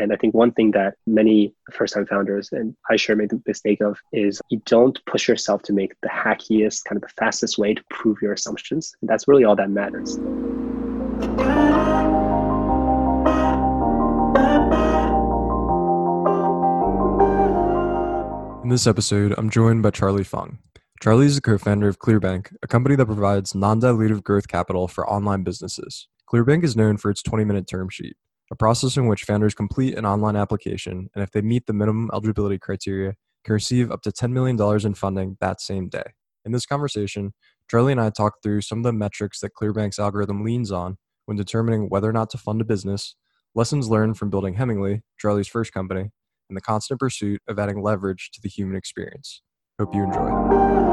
And I think one thing that many first time founders and I sure made the mistake of is you don't push yourself to make the hackiest, kind of the fastest way to prove your assumptions. And that's really all that matters. In this episode, I'm joined by Charlie Feng. Charlie is the co founder of Clearbanc, a company that provides non dilutive growth capital for online businesses. Clearbanc is known for its 20 minute term sheet, a process in which founders complete an online application, and if they meet the minimum eligibility criteria, can receive up to $10 million in funding that same day. In this conversation, Charlie and I talked through some of the metrics that Clearbanc's algorithm leans on when determining whether or not to fund a business, lessons learned from building Hemingly, Charlie's first company, and the constant pursuit of adding leverage to the human experience. Hope you enjoy.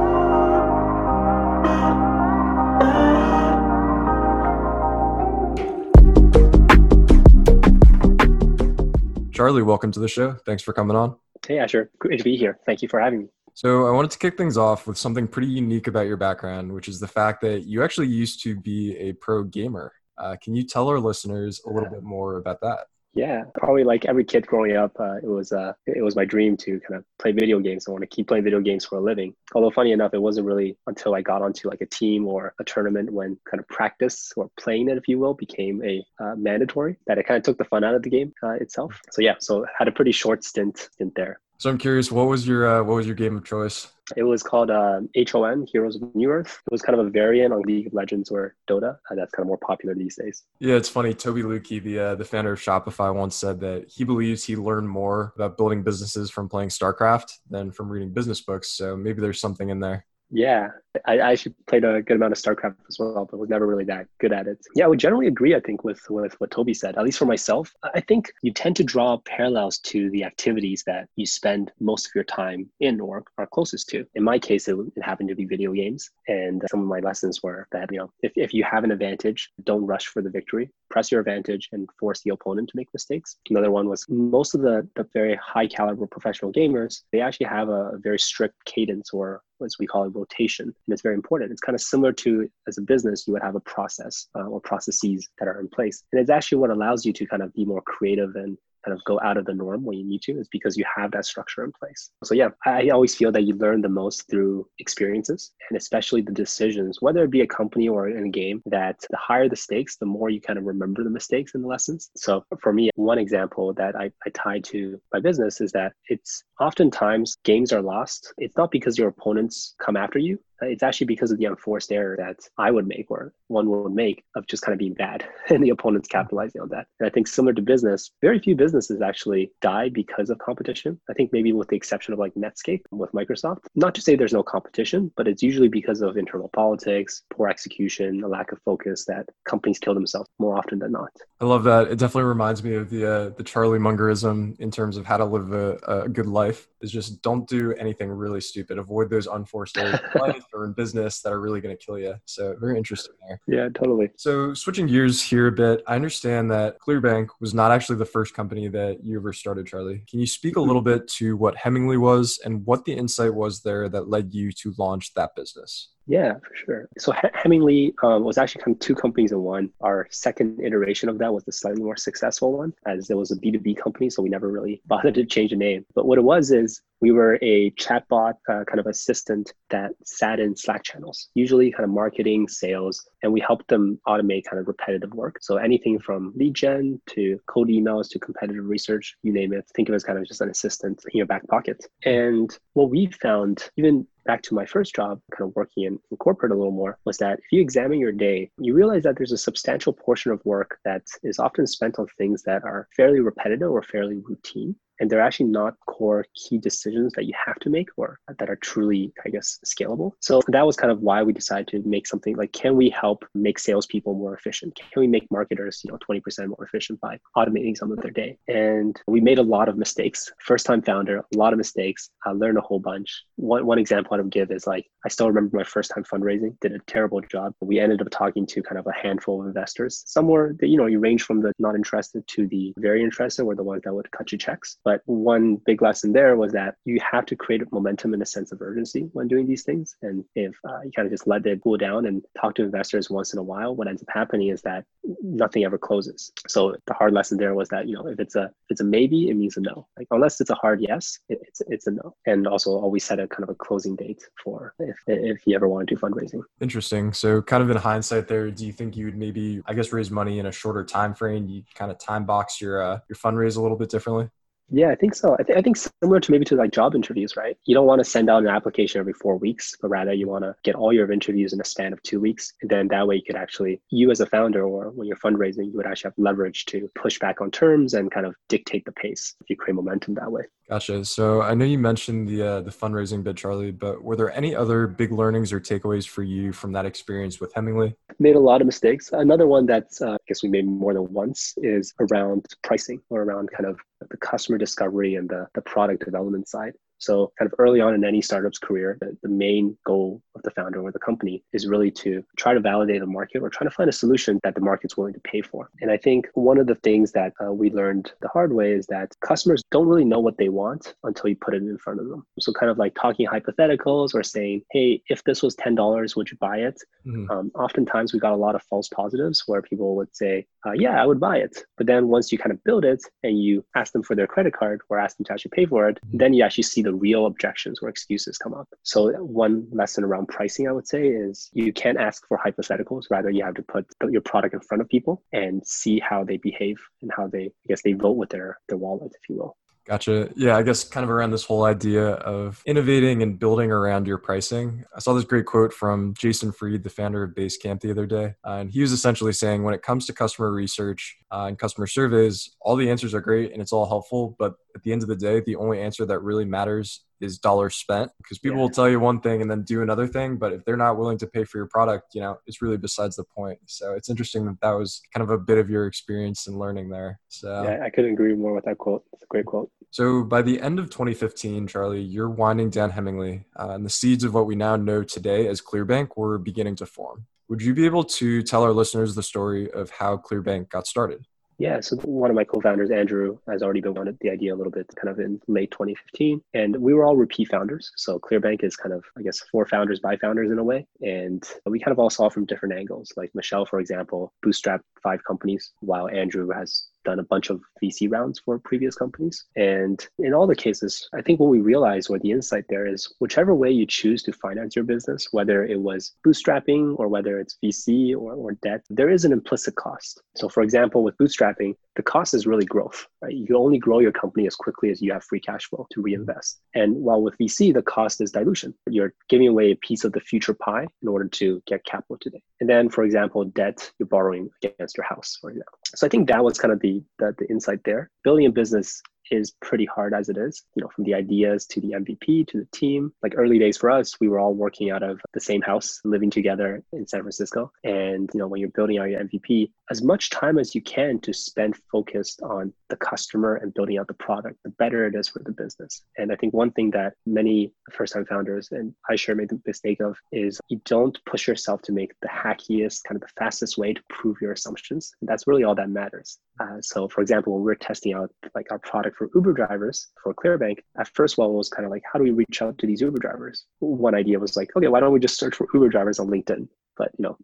Charlie, welcome to the show. Thanks for coming on. Hey, Asher. Great to be here. Thank you for having me. So, I wanted to kick things off with something pretty unique about your background, which is the fact that you actually used to be a pro gamer. Uh, can you tell our listeners a little bit more about that? Yeah, probably like every kid growing up, uh, it was uh, it was my dream to kind of play video games. I want to keep playing video games for a living. Although funny enough, it wasn't really until I got onto like a team or a tournament when kind of practice or playing it, if you will, became a uh, mandatory that it kind of took the fun out of the game uh, itself. So yeah, so had a pretty short stint stint there. So I'm curious, what was your uh, what was your game of choice? It was called uh, HON, Heroes of Newerth. It was kind of a variant on League of Legends or Dota. Uh, that's kind of more popular these days. Yeah, it's funny. Toby Lütke, the uh, the founder of Shopify, once said that he believes he learned more about building businesses from playing StarCraft than from reading business books. So maybe there's something in there. Yeah, I, I actually played a good amount of StarCraft as well, but was never really that good at it. Yeah, I would generally agree, I think, with, with what Toby said, at least for myself. I think you tend to draw parallels to the activities that you spend most of your time in or are closest to. In my case, it, it happened to be video games. And some of my lessons were that, you know, if, if you have an advantage, don't rush for the victory. Press your advantage and force the opponent to make mistakes. Another one was most of the, the very high caliber professional gamers, they actually have a very strict cadence or as we call it rotation and it's very important. It's kind of similar to as a business you would have a process uh, or processes that are in place. And it's actually what allows you to kind of be more creative and kind of go out of the norm when you need to is because you have that structure in place. So yeah, I always feel that you learn the most through experiences and especially the decisions, whether it be a company or in a game, that the higher the stakes, the more you kind of remember the mistakes and the lessons. So for me, one example that I, I tie to my business is that it's oftentimes games are lost. It's not because your opponents come after you, it's actually because of the unforced error that I would make or one would make of just kind of being bad and the opponents capitalizing on that. And I think similar to business, very few businesses actually die because of competition. I think maybe with the exception of like Netscape with Microsoft. Not to say there's no competition, but it's usually because of internal politics, poor execution, a lack of focus that companies kill themselves more often than not. I love that. It definitely reminds me of the uh, the Charlie Mungerism in terms of how to live a, a good life. Is just don't do anything really stupid. Avoid those unforced errors or in business that are really going to kill you. So very interesting there. Yeah, totally. So switching gears here a bit, I understand that Clearbanc was not actually the first company that you ever started, Charlie. Can you speak a little bit to what Hemingly was and what the insight was there that led you to launch that business? Yeah, for sure. So Hemingly um, was actually kind of two companies in one. Our second iteration of that was the slightly more successful one, as it was a B2B company, so we never really bothered to change the name. But what it was is we were a chatbot uh, kind of assistant that sat in Slack channels, usually kind of marketing, sales, and we helped them automate kind of repetitive work. So anything from lead gen to cold emails to competitive research, you name it. Think of it as kind of just an assistant in your back pocket. And what we found, even back to my first job, kind of working in, in, corporate a little more, was that if you examine your day, you realize that there's a substantial portion of work that is often spent on things that are fairly repetitive or fairly routine and they're actually not core key decisions that you have to make or that are truly, I guess, scalable. So that was kind of why we decided to make something like, can we help make salespeople more efficient? Can we make marketers, you know, 20% more efficient by automating some of their day? And we made a lot of mistakes. First time founder, a lot of mistakes. I learned a whole bunch. One, one example I would give is like, I still remember my first time fundraising, did a terrible job. We ended up talking to kind of a handful of investors. Some were, you know, you range from the not interested to the very interested were the ones that would cut you checks But one big lesson there was that you have to create momentum and a sense of urgency when doing these things. And if uh, you kind of just let it cool down and talk to investors once in a while, what ends up happening is that nothing ever closes. So the hard lesson there was that you know if it's a if it's a maybe, it means a no. Like unless it's a hard yes, it, it's it's a no. And also always set a kind of a closing date for if if you ever want to do fundraising. Interesting. So kind of in hindsight, there, do you think you would maybe I guess raise money in a shorter time frame? You kind of time box your uh, your fundraise a little bit differently. Yeah, I think so. I, th- I think similar to maybe to like job interviews, right? You don't want to send out an application every four weeks, but rather you want to get all your interviews in a span of two weeks. And then that way you could actually, you as a founder or when you're fundraising, you would actually have leverage to push back on terms and kind of dictate the pace if you create momentum that way. Gotcha. So I know you mentioned the uh, the fundraising bit, Charlie, but were there any other big learnings or takeaways for you from that experience with Hemingly? Made a lot of mistakes. Another one that's uh, I guess we made more than once is around pricing or around kind of the customer discovery and the, the product development side. So, kind of early on in any startup's career, the, the, main goal of the founder or the company is really to try to validate a market or try to find a solution that the market's willing to pay for. And I think one of the things that uh, we learned the hard way is that customers don't really know what they want until you put it in front of them. So, kind of like talking hypotheticals or saying, hey, if this was $10, would you buy it? Mm-hmm. Um, oftentimes, we got a lot of false positives where people would say, uh, yeah, I would buy it. But then once you kind of build it and you ask them for their credit card or ask them to actually pay for it, mm-hmm. then you actually see the real objections or excuses come up. So one lesson around pricing, I would say, is you can't ask for hypotheticals. Rather, you have to put your product in front of people and see how they behave and how they, I guess, they vote with their their wallet, if you will. Gotcha. Yeah, I guess kind of around this whole idea of innovating and building around your pricing. I saw this great quote from Jason Fried, the founder of Basecamp, the other day. Uh, and he was essentially saying when it comes to customer research uh, and customer surveys, all the answers are great and it's all helpful. But at the end of the day, the only answer that really matters is dollars spent because people yeah. will tell you one thing and then do another thing but if they're not willing to pay for your product you know it's really besides the point. So it's interesting that that was kind of a bit of your experience and learning there. So yeah i couldn't agree more with that quote. It's a great quote. So by the end of 2015 charlie you're winding down Hemingly uh, and the seeds of what we now know today as clearbanc were beginning to form. Would you be able to tell our listeners the story of how clearbanc got started yeah, so one of my co-founders, Andrew, has already been on the idea a little bit, kind of in late 2015, and we were all repeat founders. So Clearbanc is kind of, I guess, four founders by founders in a way, and we kind of all saw from different angles. Like Michelle, for example, bootstrapped five companies, while Andrew has done a bunch of VC rounds for previous companies. And in all the cases, I think what we realized or the insight there is whichever way you choose to finance your business, whether it was bootstrapping or whether it's VC or, or debt, there is an implicit cost. So for example, with bootstrapping, the cost is really growth, right? You only grow your company as quickly as you have free cash flow to reinvest. And while with VC, the cost is dilution. You're giving away a piece of the future pie in order to get capital today. And then, for example, debt, you're borrowing against your house, for example. So I think that was kind of the, the, the insight there. Building a business is pretty hard as it is, you know, from the ideas to the MVP to the team. Like early days for us, we were all working out of the same house, living together in San Francisco. And, you know, when you're building out your MVP, as much time as you can to spend focused on the customer and building out the product, the better it is for the business. And I think one thing that many first time founders and I sure made the mistake of is you don't push yourself to make the hackiest, kind of the fastest way to prove your assumptions. And that's really all that matters. Uh, so, for example, when we are testing out like our product for Uber drivers for Clearbanc, at first, well, it was kind of like, how do we reach out to these Uber drivers? One idea was like, okay, why don't we just search for Uber drivers on LinkedIn? But you know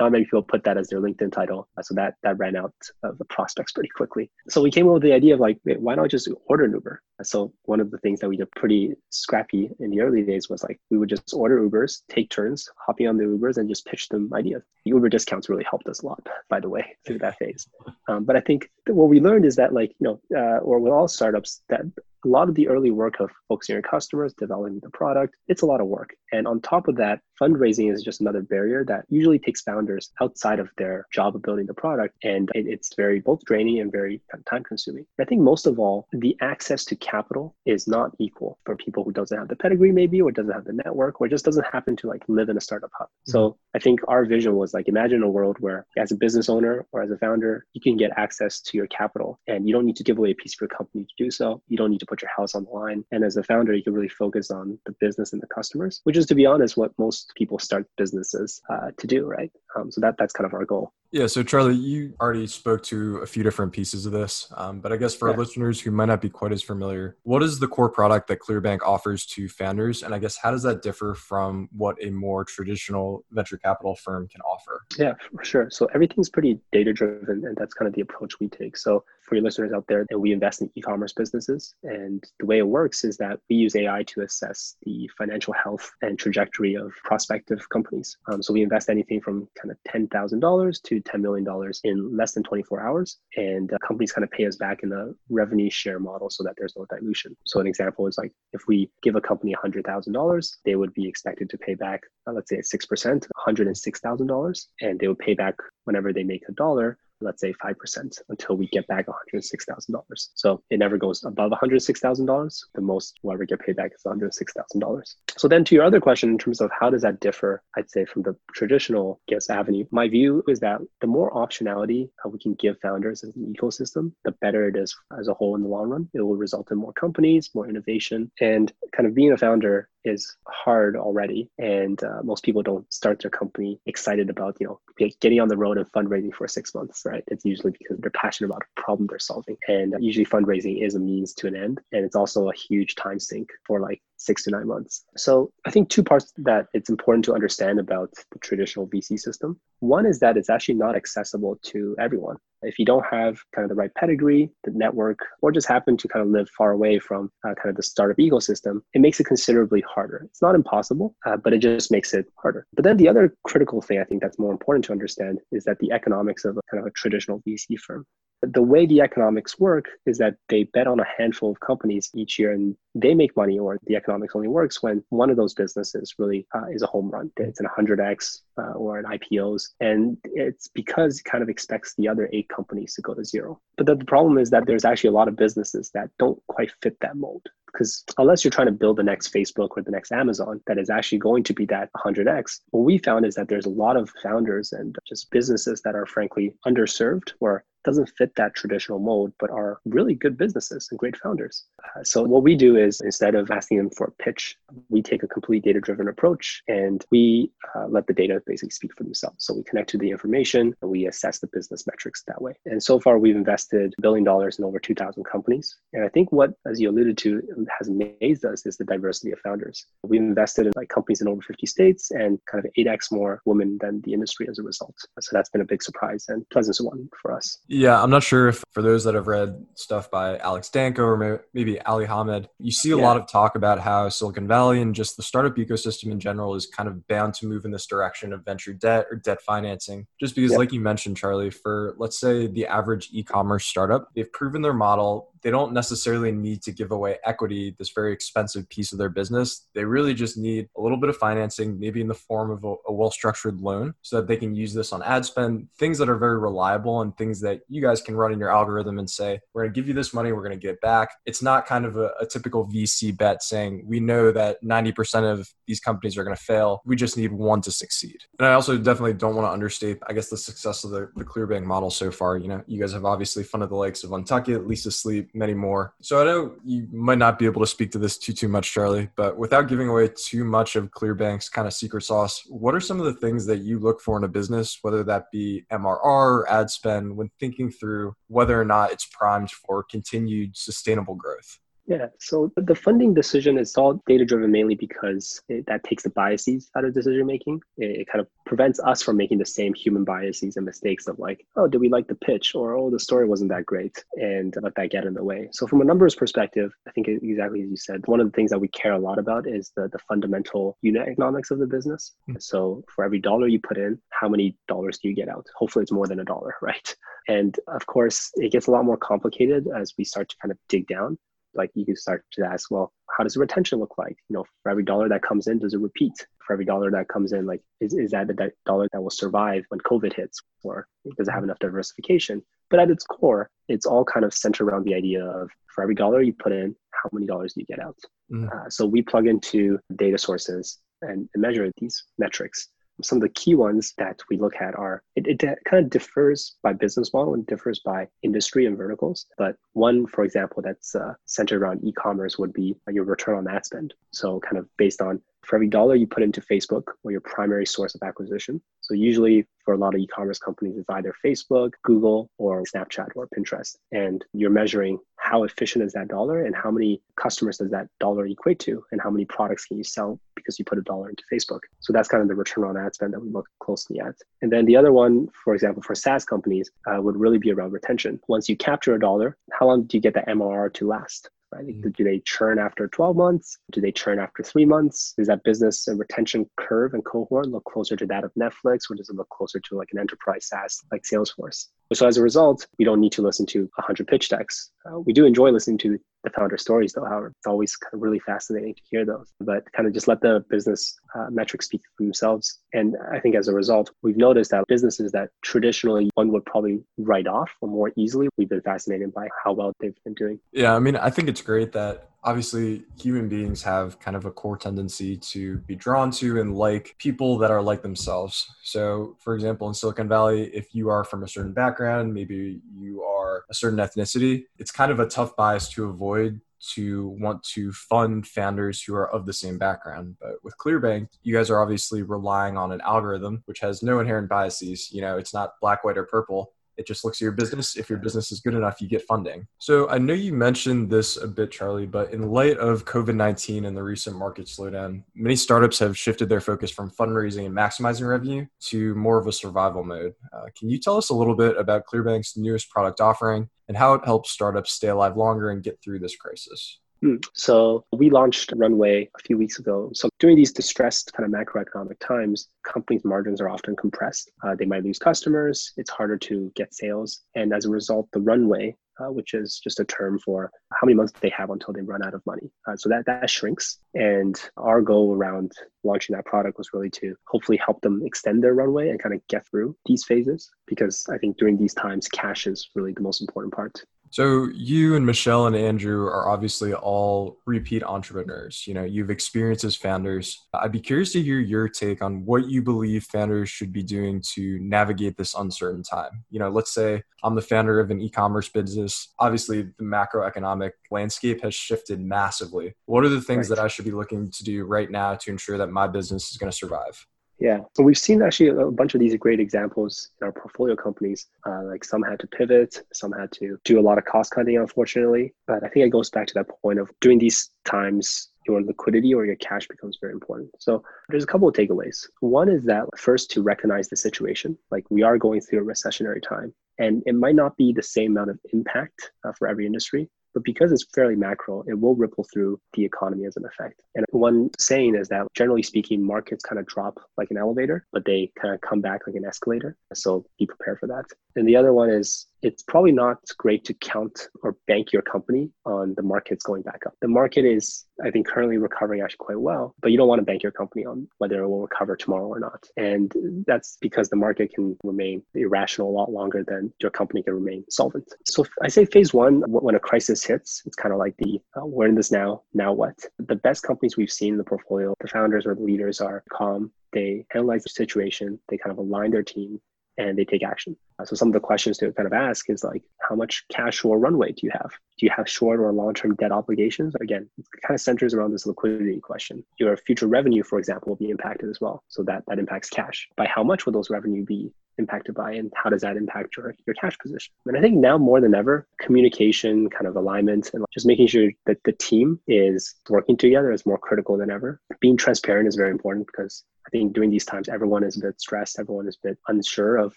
not many people put that as their linkedin title. So that that ran out of the prospects pretty quickly. So we came up with the idea of like why not just order an uber? So one of the things that we did pretty scrappy in the early days was like we would just order ubers take turns hopping on the ubers and just pitch them ideas. The uber discounts really helped us a lot by the way through that phase. Um, but i think what we learned is that like you know uh, or with all startups that a lot of the early work of focusing on customers, developing the product, it's a lot of work. And on top of that, fundraising is just another barrier that usually takes founders outside of their job of building the product. And it's very both draining and very time consuming. I think most of all, the access to capital is not equal for people who doesn't have the pedigree maybe, or doesn't have the network, or just doesn't happen to like live in a startup hub. Mm-hmm. So I think our vision was like, imagine a world where as a business owner or as a founder, you can get access to your capital and you don't need to give away a piece of your company to do so. You don't need to put your house on the line. And as a founder, you can really focus on the business and the customers, which is, to be honest, what most people start businesses uh, to do, right? Um, so that that's kind of our goal. Yeah, so Charlie, you already spoke to a few different pieces of this, um, but I guess for yeah. listeners who might not be quite as familiar, what is the core product that Clearbanc offers to founders, and I guess how does that differ from what a more traditional venture capital firm can offer? Yeah, for sure. So everything's pretty data driven, and that's kind of the approach we take. So for your listeners out there, that we invest in e-commerce businesses, and the way it works is that we use AI to assess the financial health and trajectory of prospective companies. Um, so we invest anything from kind of ten thousand dollars to $10 million in less than 24 hours. And uh, companies kind of pay us back in a revenue share model so that there's no dilution. So an example is like if we give a company $100,000, they would be expected to pay back, uh, let's say 6%, $106,000. And they would pay back whenever they make a dollar let's say 5% until we get back $106,000. So it never goes above $106,000. The most we'll ever get paid back is $106,000. So then to your other question in terms of how does that differ, I'd say from the traditional guest avenue, my view is that the more optionality we can give founders as an ecosystem, the better it is as a whole in the long run. It will result in more companies, more innovation, and kind of being a founder is hard already and uh, most people don't start their company excited about you know getting on the road and fundraising for six months right? It's usually because they're passionate about a problem they're solving. And usually fundraising is a means to an end and it's also a huge time sink for like six to nine months so i think two parts that it's important to understand about the traditional vc system one is that it's actually not accessible to everyone if you don't have kind of the right pedigree, the network, or just happen to kind of live far away from uh, kind of the startup ecosystem, it makes it considerably harder. It's not impossible, uh, but it just makes it harder. But then the other critical thing I think that's more important to understand is that the economics of a kind of a traditional VC firm the way the economics work is that they bet on a handful of companies each year and they make money or the economics only works when one of those businesses really uh, is a home run. It's an 100x uh, or an ipos and it's because it kind of expects the other eight companies to go to zero. But the, the problem is that there's actually a lot of businesses that don't quite fit that mold because unless you're trying to build the next Facebook or the next Amazon that is actually going to be that 100x, what we found is that there's a lot of founders and just businesses that are frankly underserved or doesn't fit that traditional mold, but are really good businesses and great founders. Uh, so what we do is instead of asking them for a pitch, we take a complete data-driven approach and we uh, let the data basically speak for themselves. So we connect to the information and we assess the business metrics that way. And so far, we've invested billion dollars in over 2,000 companies. And I think what, as you alluded to, has amazed us is the diversity of founders. We've invested in like companies in over 50 states and kind of 8x more women than the industry as a result. So that's been a big surprise and pleasant one for us. Yeah, I'm not sure if for those that have read stuff by Alex Danco or maybe Ali Hamed, you see a yeah. lot of talk about how Silicon Valley and just the startup ecosystem in general is kind of bound to move in this direction of venture debt or debt financing. Just because, like you mentioned, Charlie, for let's say the average e commerce startup, they've proven their model they don't necessarily need to give away equity, this very expensive piece of their business. They really just need a little bit of financing, maybe in the form of a, a well structured loan, so that they can use this on ad spend, things that are very reliable and things that you guys can run in your algorithm and say, we're going to give you this money, we're going to get back. It's not kind of a, a typical VC bet saying, we know that 90% of these companies are going to fail. We just need one to succeed. And I also definitely don't want to understate, I guess, the success of the, the Clearbanc model so far. You know, you guys have obviously funded the likes of Untuckit, Leesa Sleep, many more. So I know you might not be able to speak to this too too much, Charlie, but without giving away too much of Clearbanc's kind of secret sauce, what are some of the things that you look for in a business, whether that be MRR or ad spend, when thinking through whether or not it's primed for continued sustainable growth? Yeah, so the funding decision is all data driven mainly because it, that takes the biases out of decision making. It, it, kind of prevents us from making the same human biases and mistakes of like, oh, did we like the pitch or oh, the story wasn't that great, and let that get in the way. So from a numbers perspective, I think exactly as you said, one of the things that we care a lot about is the the fundamental unit economics of the business. Mm-hmm. So for every dollar you put in, how many dollars do you get out? Hopefully, it's more than a dollar, right? And of course, it gets a lot more complicated as we start to kind of dig down like you can start to ask, well, how does the retention look like? You know, for every dollar that comes in, does it repeat? For every dollar that comes in, like is, is that the dollar that will survive when COVID hits, or does it have enough diversification? But at its core, it's all kind of centered around the idea of for every dollar you put in, how many dollars do you get out? Mm. Uh, so we plug into data sources and, and measure these metrics some of the key ones that we look at are it, it kind of differs by business model and differs by industry and verticals. But one, for example, that's uh, centered around e-commerce would be your return on ad spend. So kind of based on for every dollar you put into Facebook or your primary source of acquisition. So usually for a lot of e-commerce companies, it's either Facebook, Google, or Snapchat or Pinterest. And you're measuring how efficient is that dollar and how many customers does that dollar equate to and how many products can you sell because you put a dollar into Facebook. So that's kind of the return on ad spend that we look closely at. And then the other one, for example, for SaaS companies uh, would really be around retention. Once you capture a dollar, how long do you get the MRR to last? Right? Mm-hmm. Do they churn after 12 months? Do they churn after three months? Does that business and retention curve and cohort look closer to that of Netflix or does it look closer to like an enterprise SaaS like Salesforce? So as a result, we don't need to listen to 100 pitch decks. Uh, we do enjoy listening to the founder stories, though. However, it's always kind of really fascinating to hear those. But kind of just let the business uh, metrics speak for themselves. And I think as a result, we've noticed that businesses that traditionally one would probably write off or more easily, we've been fascinated by how well they've been doing. Yeah, I mean, I think it's great that obviously human beings have kind of a core tendency to be drawn to and like people that are like themselves. So, for example, in Silicon Valley, if you are from a certain background, maybe you are a certain ethnicity, it's kind of a tough bias to avoid to want to fund founders who are of the same background. But with Clearbanc, you guys are obviously relying on an algorithm which has no inherent biases. You know, it's not black, white, or purple. It just looks at your business. If your business is good enough, you get funding. So I know you mentioned this a bit, Charlie, but in light of COVID 19 and the recent market slowdown, many startups have shifted their focus from fundraising and maximizing revenue to more of a survival mode. Uh, can you tell us a little bit about Clearbanc's newest product offering and how it helps startups stay alive longer and get through this crisis? Hmm. So we launched Runway a few weeks ago. So during these distressed kind of macroeconomic times, companies' margins are often compressed. Uh, they might lose customers. It's harder to get sales, and as a result, the runway, uh, which is just a term for how many months they have until they run out of money, uh, so that that shrinks. And our goal around launching that product was really to hopefully help them extend their runway and kind of get through these phases, because I think during these times, cash is really the most important part. So you and Michelle and Andrew are obviously all repeat entrepreneurs. You know, you've experienced as founders. I'd be curious to hear your take on what you believe founders should be doing to navigate this uncertain time. You know, let's say I'm the founder of an e-commerce business. Obviously, the macroeconomic landscape has shifted massively. What are the things right. that I should be looking to do right now to ensure that my business is going to survive? Yeah, so we've seen actually a bunch of these great examples in our portfolio companies. Uh, like some had to pivot, some had to do a lot of cost cutting, unfortunately. But I think it goes back to that point of during these times, your liquidity or your cash becomes very important. So there's a couple of takeaways. One is that first to recognize the situation, like we are going through a recessionary time, and it might not be the same amount of impact uh, for every industry, but because it's fairly macro, it will ripple through the economy as an effect. And one saying is that generally speaking, markets kind of drop like an elevator, but they kind of come back like an escalator. So be prepared for that. And the other one is it's probably not great to count or bank your company on the markets going back up. The market is, I think, currently recovering actually quite well, but you don't want to bank your company on whether it will recover tomorrow or not. And that's because the market can remain irrational a lot longer than your company can remain solvent. So I say phase one, when a crisis hits, it's kind of like the uh, we're in this now, now what? The best companies we've seen in the portfolio, the founders or the leaders are calm. They analyze the situation, they kind of align their team, and they take action. Uh, so some of the questions to kind of ask is like, how much cash or runway do you have? Do you have short or long-term debt obligations? Again, it kind of centers around this liquidity question. Your future revenue, for example, will be impacted as well. So that, that impacts cash. By how much will those revenue be impacted by and how does that impact your, your cash position? And i think now more than ever communication kind of alignment and just making sure that the team is working together is more critical than ever. Being transparent is very important because I think during these times, everyone is a bit stressed. Everyone is a bit unsure of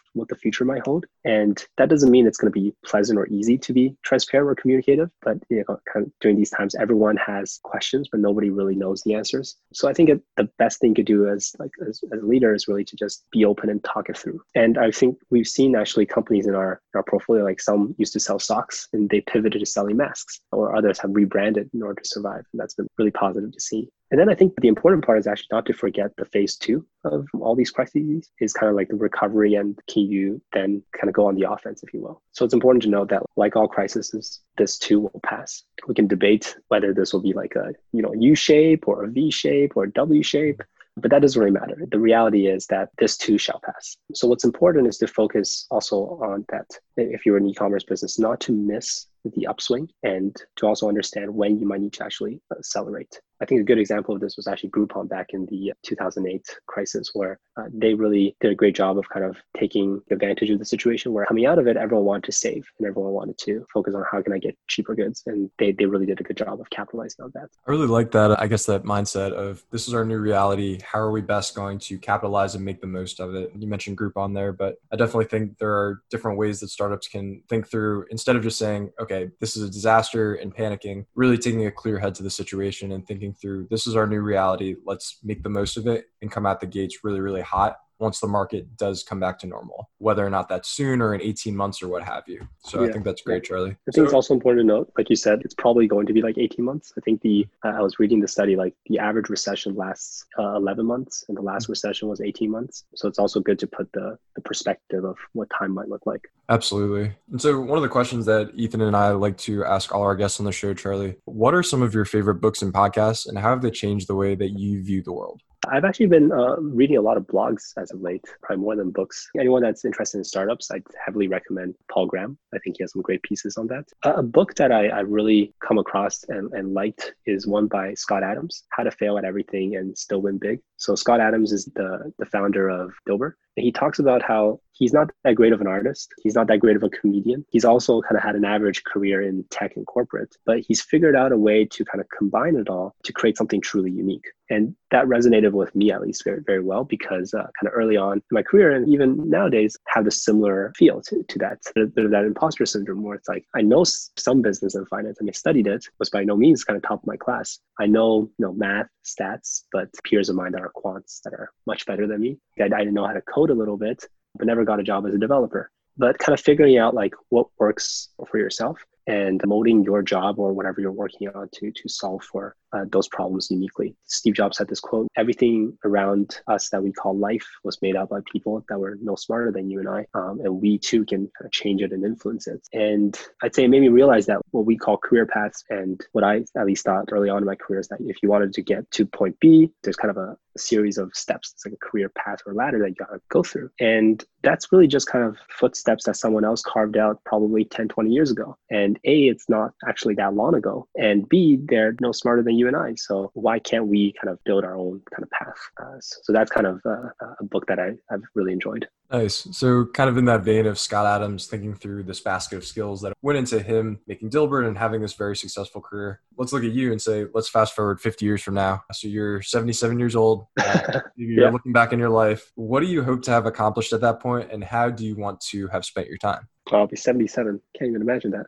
what the future might hold. And that doesn't mean it's going to be pleasant or easy to be transparent or communicative. But you know, kind of during these times, everyone has questions, but nobody really knows the answers. So I think it, the best thing to do as like as, as a leader is really to just be open and talk it through. And I think we've seen actually companies in our, in our portfolio, like some used to sell socks and they pivoted to selling masks, or others have rebranded in order to survive. And that's been really positive to see. And then I think the important part is actually not to forget the phase two of all these crises is kind of like the recovery and can you then kind of go on the offense, if you will. So it's important to know that like all crises, this too will pass. We can debate whether this will be like a, you know, U shape or a V shape or a W shape. But that doesn't really matter. The reality is that this too shall pass. So what's important is to focus also on that if you're an e-commerce business, not to miss the upswing and to also understand when you might need to actually accelerate. I think a good example of this was actually Groupon back in the 2008 crisis, where uh, they really did a great job of kind of taking advantage of the situation where coming out of it, everyone wanted to save and everyone wanted to focus on how can I get cheaper goods. And they, they really did a good job of capitalizing on that. I really like that, I guess, that mindset of this is our new reality. How are we best going to capitalize and make the most of it? You mentioned Groupon there, but I definitely think there are different ways that startups can think through instead of just saying, okay, this is a disaster and panicking, really taking a clear head to the situation and thinking through this is our new reality. Let's make the most of it and come out the gates really, really hot once the market does come back to normal, whether or not that's soon or in 18 months or what have you. So yeah. I think that's great, Charlie. I think so, it's also important to note, like you said, it's probably going to be like 18 months. I think the, uh, I was reading the study, like the average recession lasts uh, 11 months and the last recession was 18 months. So it's also good to put the, the perspective of what time might look like. Absolutely. And so one of the questions that Ethan and I like to ask all our guests on the show, Charlie, what are some of your favorite books and podcasts and how have they changed the way that you view the world? I've actually been uh, reading a lot of blogs as of late, probably more than books. Anyone that's interested in startups, I'd heavily recommend Paul Graham. I think he has some great pieces on that. Uh, a book that I, I really come across and, and liked is one by Scott Adams, How to Fail at Everything and Still Win Big. So Scott Adams is the, the founder of Dilbert. And he talks about how he's not that great of an artist. He's not that great of a comedian. He's also kind of had an average career in tech and corporate, but he's figured out a way to kind of combine it all to create something truly unique. And that resonated with me at least very, very well because uh, kind of early on in my career and even nowadays have a similar feel to, to that, bit of that imposter syndrome where it's like, I know some business and finance. I mean, studied it, was by no means kind of top of my class. I know, you know, math, stats, but peers of mine that are quants that are much better than me. I, I didn't know how to code a little bit, but never got a job as a developer. But kind of figuring out like what works for yourself and molding your job or whatever you're working on to to solve for uh, those problems uniquely. Steve Jobs had this quote everything around us that we call life was made up by people that were no smarter than you and I. Um, and we too can kind of change it and influence it. And I'd say it made me realize that what we call career paths and what I at least thought early on in my career is that if you wanted to get to point B, there's kind of a series of steps. It's like a career path or ladder that you gotta go through. And that's really just kind of footsteps that someone else carved out probably 10, 20 years ago. And A, it's not actually that long ago. And B, they're no smarter than you and I. So why can't we kind of build our own kind of path? Uh, so that's kind of uh, a book that I, I've really enjoyed. Nice. So, kind of in that vein of Scott Adams thinking through this basket of skills that went into him making Dilbert and having this very successful career, let's look at you and say, let's fast forward 50 years from now. So, you're 77 years old. you're yeah. looking back in your life. What do you hope to have accomplished at that point, and how do you want to have spent your time? I'll be 77. Can't even imagine that.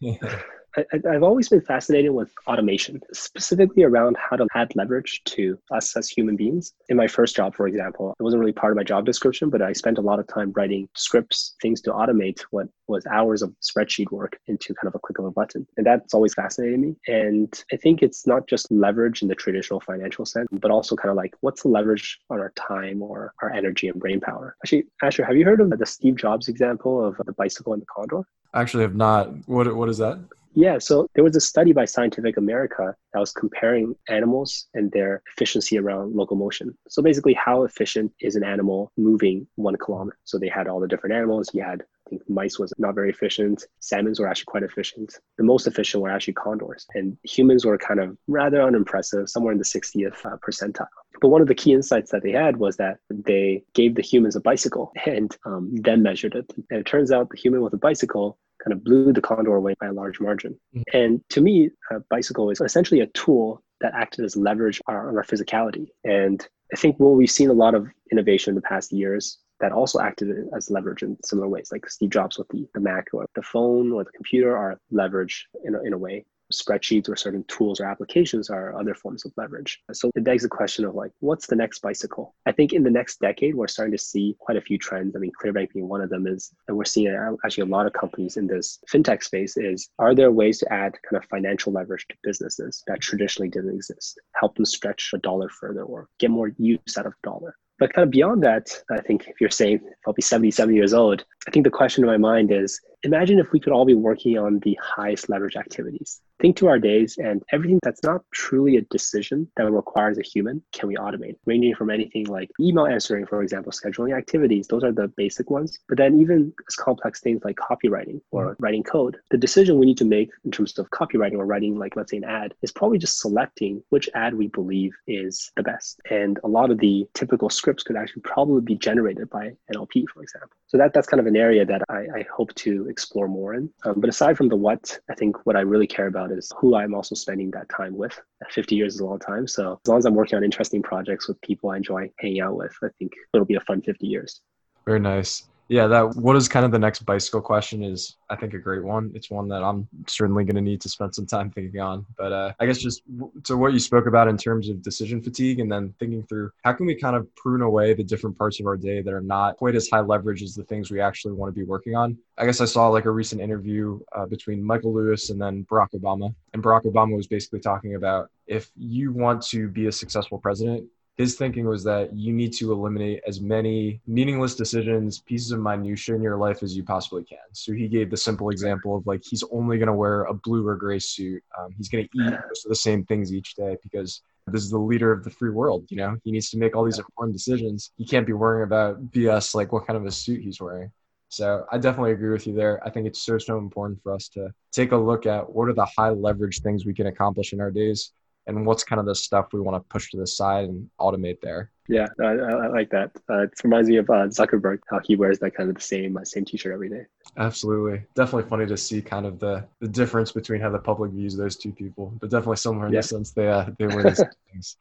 I, have always been fascinated with automation, specifically around how to add leverage to us as human beings. In my first job, for example, it wasn't really part of my job description, but I spent a lot of time writing scripts, things to automate what was hours of spreadsheet work into kind of a click of a button. And that's always fascinated me. And I think it's not just leverage in the traditional financial sense, but also kind of like what's the leverage on our time or our energy and brain power. Actually, Asher, have you heard of the Steve Jobs example of the bicycle and the condor? I actually have not. What what is that? Yeah, so there was a study by Scientific America that was comparing animals and their efficiency around locomotion. So basically, how efficient is an animal moving one kilometer? So they had all the different animals. You had, I think, mice was not very efficient. Salmons were actually quite efficient. The most efficient were actually condors, and humans were kind of rather unimpressive, somewhere in the 60th uh, percentile. But one of the key insights that they had was that they gave the humans a bicycle and um, then measured it. And it turns out the human with a bicycle kind of blew the condor away by a large margin. Mm-hmm. And to me, a bicycle is essentially a tool that acted as leverage on our physicality. And I think what we've seen a lot of innovation in the past years that also acted as leverage in similar ways, like Steve Jobs with the, the Mac or the phone or the computer are leverage in a, in a way spreadsheets or certain tools or applications are other forms of leverage. So it begs the question of like, what's the next bicycle? I think in the next decade, we're starting to see quite a few trends. I mean, Clearbanc being one of them is, and we're seeing uh, actually a lot of companies in this fintech space is, are there ways to add kind of financial leverage to businesses that traditionally didn't exist? Help them stretch a dollar further or get more use out of dollar But kind of beyond that, I think if you're saying I'll be 77 years old, I think the question in my mind is imagine if we could all be working on the highest leverage activities. Think to our days and everything that's not truly a decision that requires a human, can we automate? Ranging from anything like email answering, for example, scheduling activities, those are the basic ones. But then even as complex things like copywriting or mm-hmm. writing code, the decision we need to make in terms of copywriting or writing, like let's say an ad, is probably just selecting which ad we believe is the best. And a lot of the typical scripts could actually probably be generated by NLP, for example. So that, that's kind of an area that I, I hope to explore more in. Um, but aside from the what, I think what I really care about is who I'm also spending that time with. 50 years is a long time. So as long as I'm working on interesting projects with people I enjoy hanging out with, I think it'll be a fun 50 years. Very nice yeah that what is kind of the next bicycle question is i think a great one. It's one that i'm certainly going to need to spend some time thinking on. But uh, i guess just to what you spoke about in terms of decision fatigue and then thinking through how can we kind of prune away the different parts of our day that are not quite as high leverage as the things we actually want to be working on? I guess i saw like a recent interview uh, between michael lewis and then barack obama. And barack obama was basically talking about if you want to be a successful president his thinking was that you need to eliminate as many meaningless decisions, pieces of minutia in your life as you possibly can. So he gave the simple example of like he's only going to wear a blue or gray suit. Um, he's going to eat most of the same things each day because this is the leader of the free world. You know, he needs to make all these important decisions. He can't be worrying about BS like what kind of a suit he's wearing. So I definitely agree with you there. I think it's so so important for us to take a look at what are the high leverage things we can accomplish in our days and what's kind of the stuff we want to push to the side and automate there. Yeah, I, I like that. Uh, it reminds me of uh, Zuckerberg, how he wears that kind of the same uh, same T-shirt every day. Absolutely, definitely funny to see kind of the the difference between how the public views those two people, but definitely similar in yeah. the sense they uh, they wear the same things.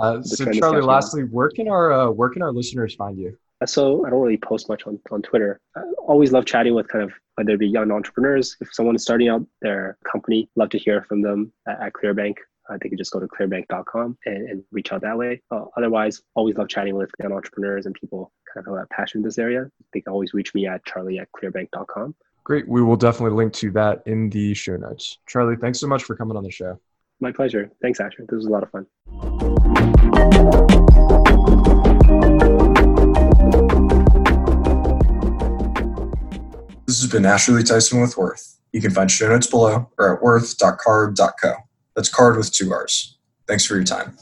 Uh, so Charlie, lastly, where can our uh, where can our listeners find you? So I don't really post much on, on Twitter. I always love chatting with kind of whether it be young entrepreneurs. If someone is starting out their company, love to hear from them at, at Clearbanc. Uh, they can just go to clearbanc.com and, and reach out that way. Uh, otherwise, always love chatting with young entrepreneurs and people kind of who have a passion in this area. They can always reach me at charlie at clearbanc.com. Great. We will definitely link to that in the show notes. Charlie, thanks so much for coming on the show. My pleasure. Thanks, Asher. This was a lot of fun. This has been Asher Tyson with Worth. You can find show notes below or at worth.carrd.co. That's card with two R's. Thanks for your time.